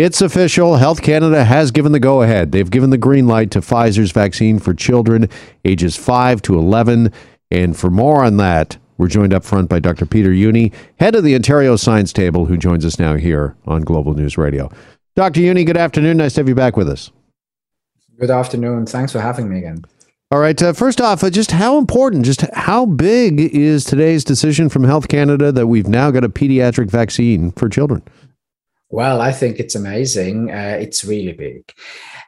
It's official. Health Canada has given the go ahead. They've given the green light to Pfizer's vaccine for children ages 5 to 11. And for more on that, we're joined up front by Dr. Peter Jüni, head of the Ontario Science Table, who joins us now here on Global News Radio. Dr. Jüni, good afternoon. Nice to have you back with us. Good afternoon. Thanks for having me again. All right. Uh, first off, uh, just how important, just how big is today's decision from Health Canada that we've now got a pediatric vaccine for children? Well, I think it's amazing. Uh, it's really big.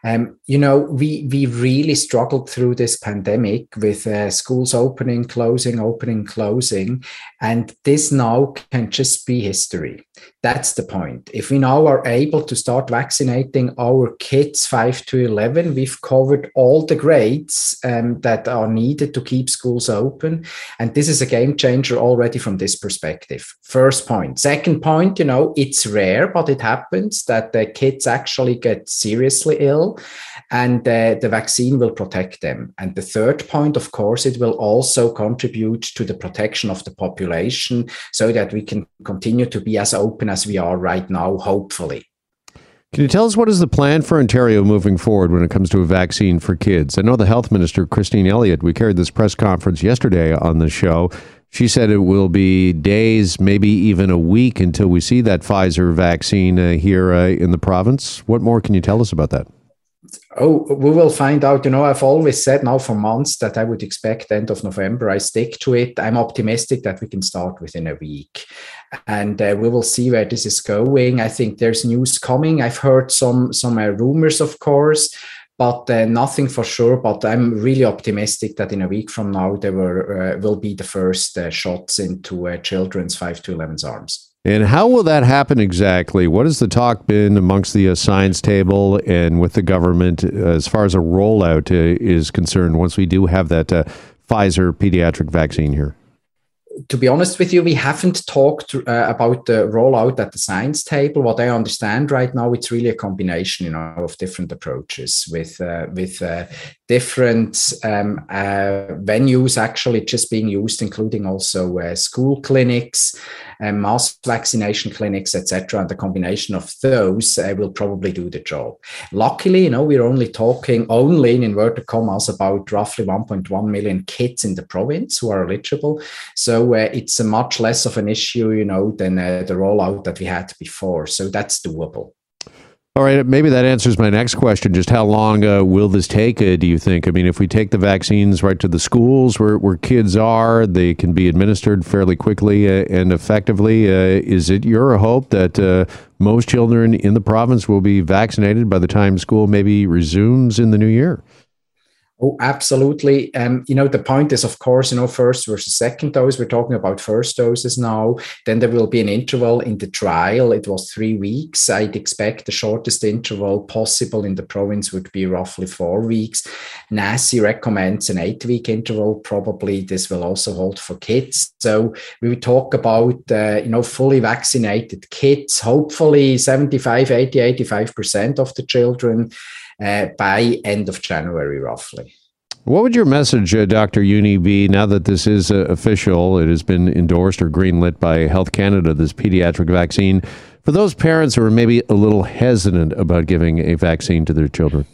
Um, you know, we we really struggled through this pandemic with uh, schools opening, closing, opening, closing, and this now can just be history. That's the point. If we now are able to start vaccinating our kids five to eleven, we've covered all the grades um, that are needed to keep schools open, and this is a game changer already from this perspective. First point. Second point. You know, it's rare, but it happens that the kids actually get seriously ill and uh, the vaccine will protect them. And the third point, of course, it will also contribute to the protection of the population so that we can continue to be as open as we are right now, hopefully. Can you tell us what is the plan for Ontario moving forward when it comes to a vaccine for kids? I know the health minister, Christine Elliott, we carried this press conference yesterday on the show. She said it will be days, maybe even a week until we see that Pfizer vaccine uh, here uh, in the province. What more can you tell us about that? Oh, we will find out. You know, I've always said now for months that I would expect end of November. I stick to it. I'm optimistic that we can start within a week, and uh, we will see where this is going. I think there's news coming. I've heard some some uh, rumors, of course, but uh, nothing for sure. But I'm really optimistic that in a week from now there were, uh, will be the first uh, shots into uh, children's five to 11's arms. And how will that happen exactly? What has the talk been amongst the uh, science table and with the government as far as a rollout uh, is concerned once we do have that Pfizer pediatric vaccine here? To be honest with you, we haven't talked uh, about the rollout at the science table. What I understand right now, it's really a combination, you know, of different approaches with uh, with uh, different um, uh, venues actually just being used, including also uh, school clinics, and mass vaccination clinics, etc. And the combination of those uh, will probably do the job. Luckily, you know, we're only talking only in inverted commas about roughly 1.1 million kids in the province who are eligible. So uh, it's a much less of an issue, you know, than uh, the rollout that we had before. So that's doable. All right, maybe that answers my next question. Just how long uh, will this take, uh, do you think? I mean, if we take the vaccines right to the schools where, where kids are, they can be administered fairly quickly uh, and effectively. Uh, is it your hope that uh, most children in the province will be vaccinated by the time school maybe resumes in the new year? Oh, absolutely. Um, you know, the point is, of course, you know, first versus second dose. We're talking about first doses now. Then there will be an interval in the trial. It was three weeks. I'd expect the shortest interval possible in the province would be roughly four weeks. NACI recommends an eight week interval. Probably this will also hold for kids. So we would talk about, uh, you know, fully vaccinated kids, hopefully 75, 80, 85% of the children uh, by end of January, roughly. What would your message, uh, Dr. Jüni, be now that this is uh, official? It has been endorsed or greenlit by Health Canada, this pediatric vaccine, for those parents who are maybe a little hesitant about giving a vaccine to their children?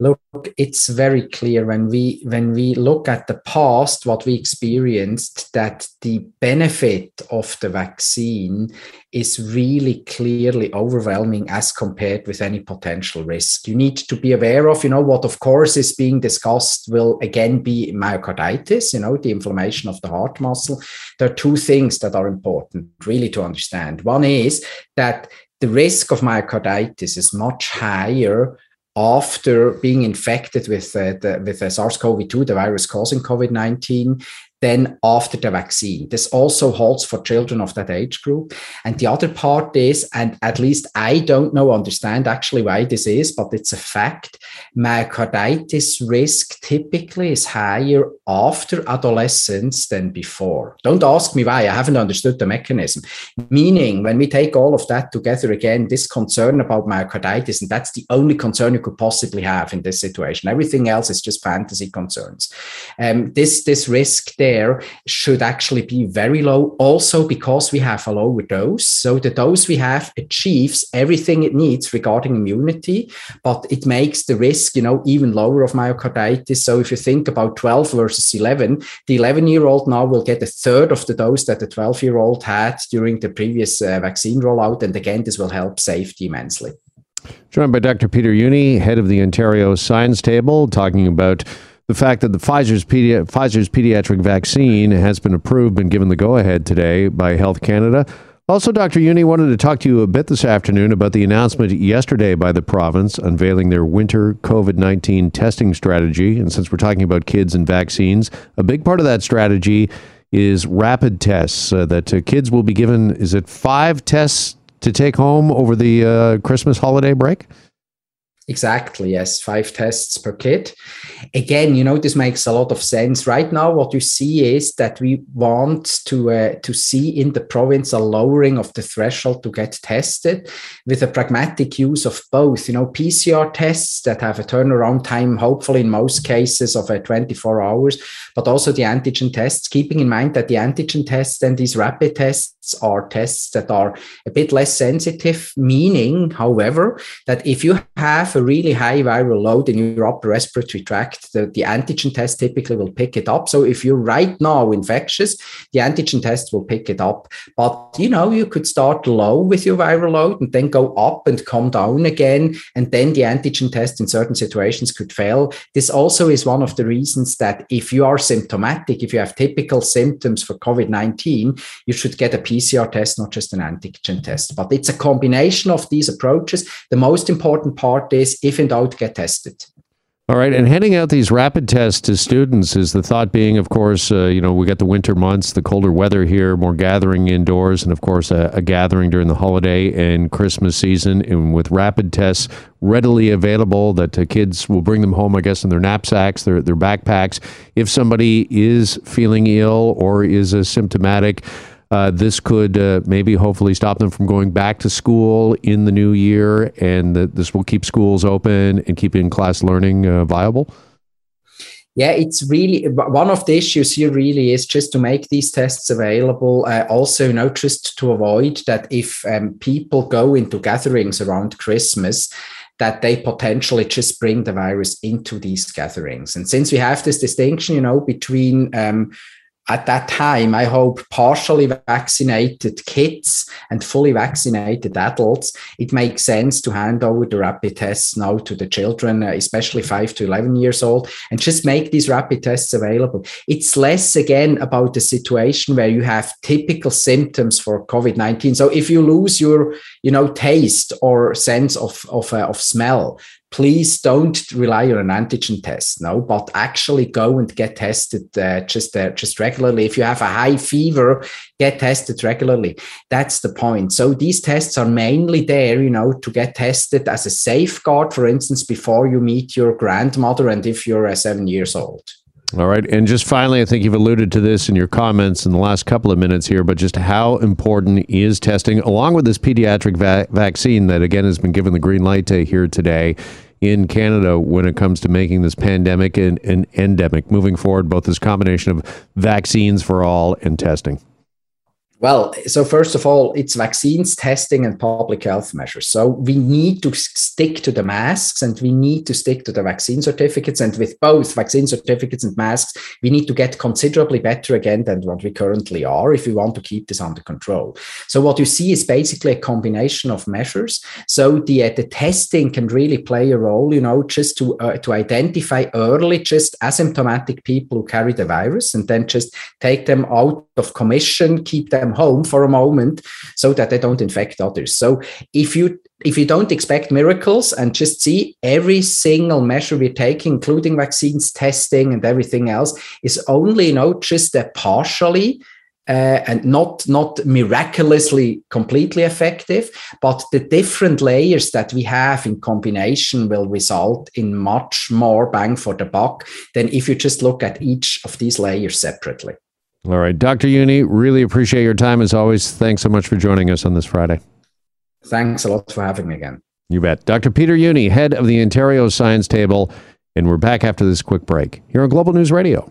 Look it's very clear when we when we look at the past what we experienced that the benefit of the vaccine is really clearly overwhelming as compared with any potential risk. You need to be aware of you know what of course is being discussed will again be myocarditis you know the inflammation of the heart muscle. There are two things that are important really to understand. One is that the risk of myocarditis is much higher after being infected with uh, the, with the SARS-CoV-2, the virus causing COVID-19, then after the vaccine. This also holds for children of that age group. And the other part is, and at least I don't know, understand actually why this is, but it's a fact myocarditis risk typically is higher after adolescence than before. Don't ask me why, I haven't understood the mechanism. Meaning, when we take all of that together again, this concern about myocarditis, and that's the only concern you could possibly have in this situation. Everything else is just fantasy concerns. Um, this, this risk there should actually be very low, also because we have a lower dose. So the dose we have achieves everything it needs regarding immunity, but it makes the risk, you know, even lower of myocarditis. So if you think about 12 versus 11, the 11 year old now will get a third of the dose that the 12 year old had during the previous uh, vaccine rollout. And again, this will help safety immensely. Joined by Dr. Peter Jüni, head of the Ontario Science Table, talking about the fact that the Pfizer's, pedi- Pfizer's pediatric vaccine has been approved and given the go ahead today by Health Canada. Also, Dr. Jüni wanted to talk to you a bit this afternoon about the announcement yesterday by the province unveiling their winter COVID 19 testing strategy. And since we're talking about kids and vaccines, a big part of that strategy is rapid tests uh, that uh, kids will be given. Is it five tests to take home over the uh, Christmas holiday break? Exactly, yes, five tests per kid. Again, you know, this makes a lot of sense. Right now, what you see is that we want to uh, to see in the province a lowering of the threshold to get tested with a pragmatic use of both, you know, PCR tests that have a turnaround time, hopefully in most cases of uh, 24 hours, but also the antigen tests, keeping in mind that the antigen tests and these rapid tests are tests that are a bit less sensitive, meaning, however, that if you have a really high viral load in your upper respiratory tract, the, the antigen test typically will pick it up. So if you're right now infectious, the antigen test will pick it up. But you know, you could start low with your viral load and then go up and come down again. And then the antigen test in certain situations could fail. This also is one of the reasons that if you are symptomatic, if you have typical symptoms for COVID 19, you should get a PCR test, not just an antigen test. But it's a combination of these approaches. The most important part is if in doubt, get tested. All right, and handing out these rapid tests to students is the thought being, of course, uh, you know, we got the winter months, the colder weather here, more gathering indoors, and of course, a, a, gathering during the holiday and Christmas season. And with rapid tests readily available, that uh, kids will bring them home, I guess, in their knapsacks, their their backpacks. If somebody is feeling ill or is asymptomatic. Uh, this could uh, maybe hopefully stop them from going back to school in the new year, and that this will keep schools open and keep in class learning uh, viable? Yeah, it's really one of the issues here. Really, is just to make these tests available. Uh, also, you know, just to avoid that if um, people go into gatherings around Christmas, that they potentially just bring the virus into these gatherings. And since we have this distinction, you know, between um, at that time, I hope partially vaccinated kids and fully vaccinated adults, it makes sense to hand over the rapid tests now to the children, uh, especially five to 11 years old, and just make these rapid tests available. It's less, again, about the situation where you have typical symptoms for COVID 19. So if you lose your, you know, taste or sense of, of, uh, of smell, please don't rely on an antigen test no but actually go and get tested uh, just uh, just regularly. If you have a high fever get tested regularly. That's the point. So these tests are mainly there you know to get tested as a safeguard for instance before you meet your grandmother and if you're uh, 7 years old. All right. And just finally, I think you've alluded to this in your comments in the last couple of minutes here, but just how important is testing, along with this pediatric va- vaccine that, again, has been given the green light to here today in Canada when it comes to making this pandemic an, an endemic moving forward, both this combination of vaccines for all and testing? Well, so first of all, it's vaccines, testing, and public health measures. So we need to stick to the masks and we need to stick to the vaccine certificates. And with both vaccine certificates and masks, we need to get considerably better again than what we currently are if we want to keep this under control. So what you see is basically a combination of measures. So the uh, the testing can really play a role, you know, just to uh, to identify early just asymptomatic people who carry the virus and then just take them out of commission, keep them home for a moment so that they don't infect others. So if you if you don't expect miracles and just see every single measure we're taking, including vaccines, testing, and everything else, is only you know just a partially uh, and not not miraculously completely effective but the different layers that we have in combination will result in much more bang for the buck than if you just look at each of these layers separately all right dr Jüni really appreciate your time as always. Thanks so much for joining us on this friday. Thanks a lot for having me again. You bet. Dr peter Jüni head of the ontario science table and we're back after this quick break here on global news radio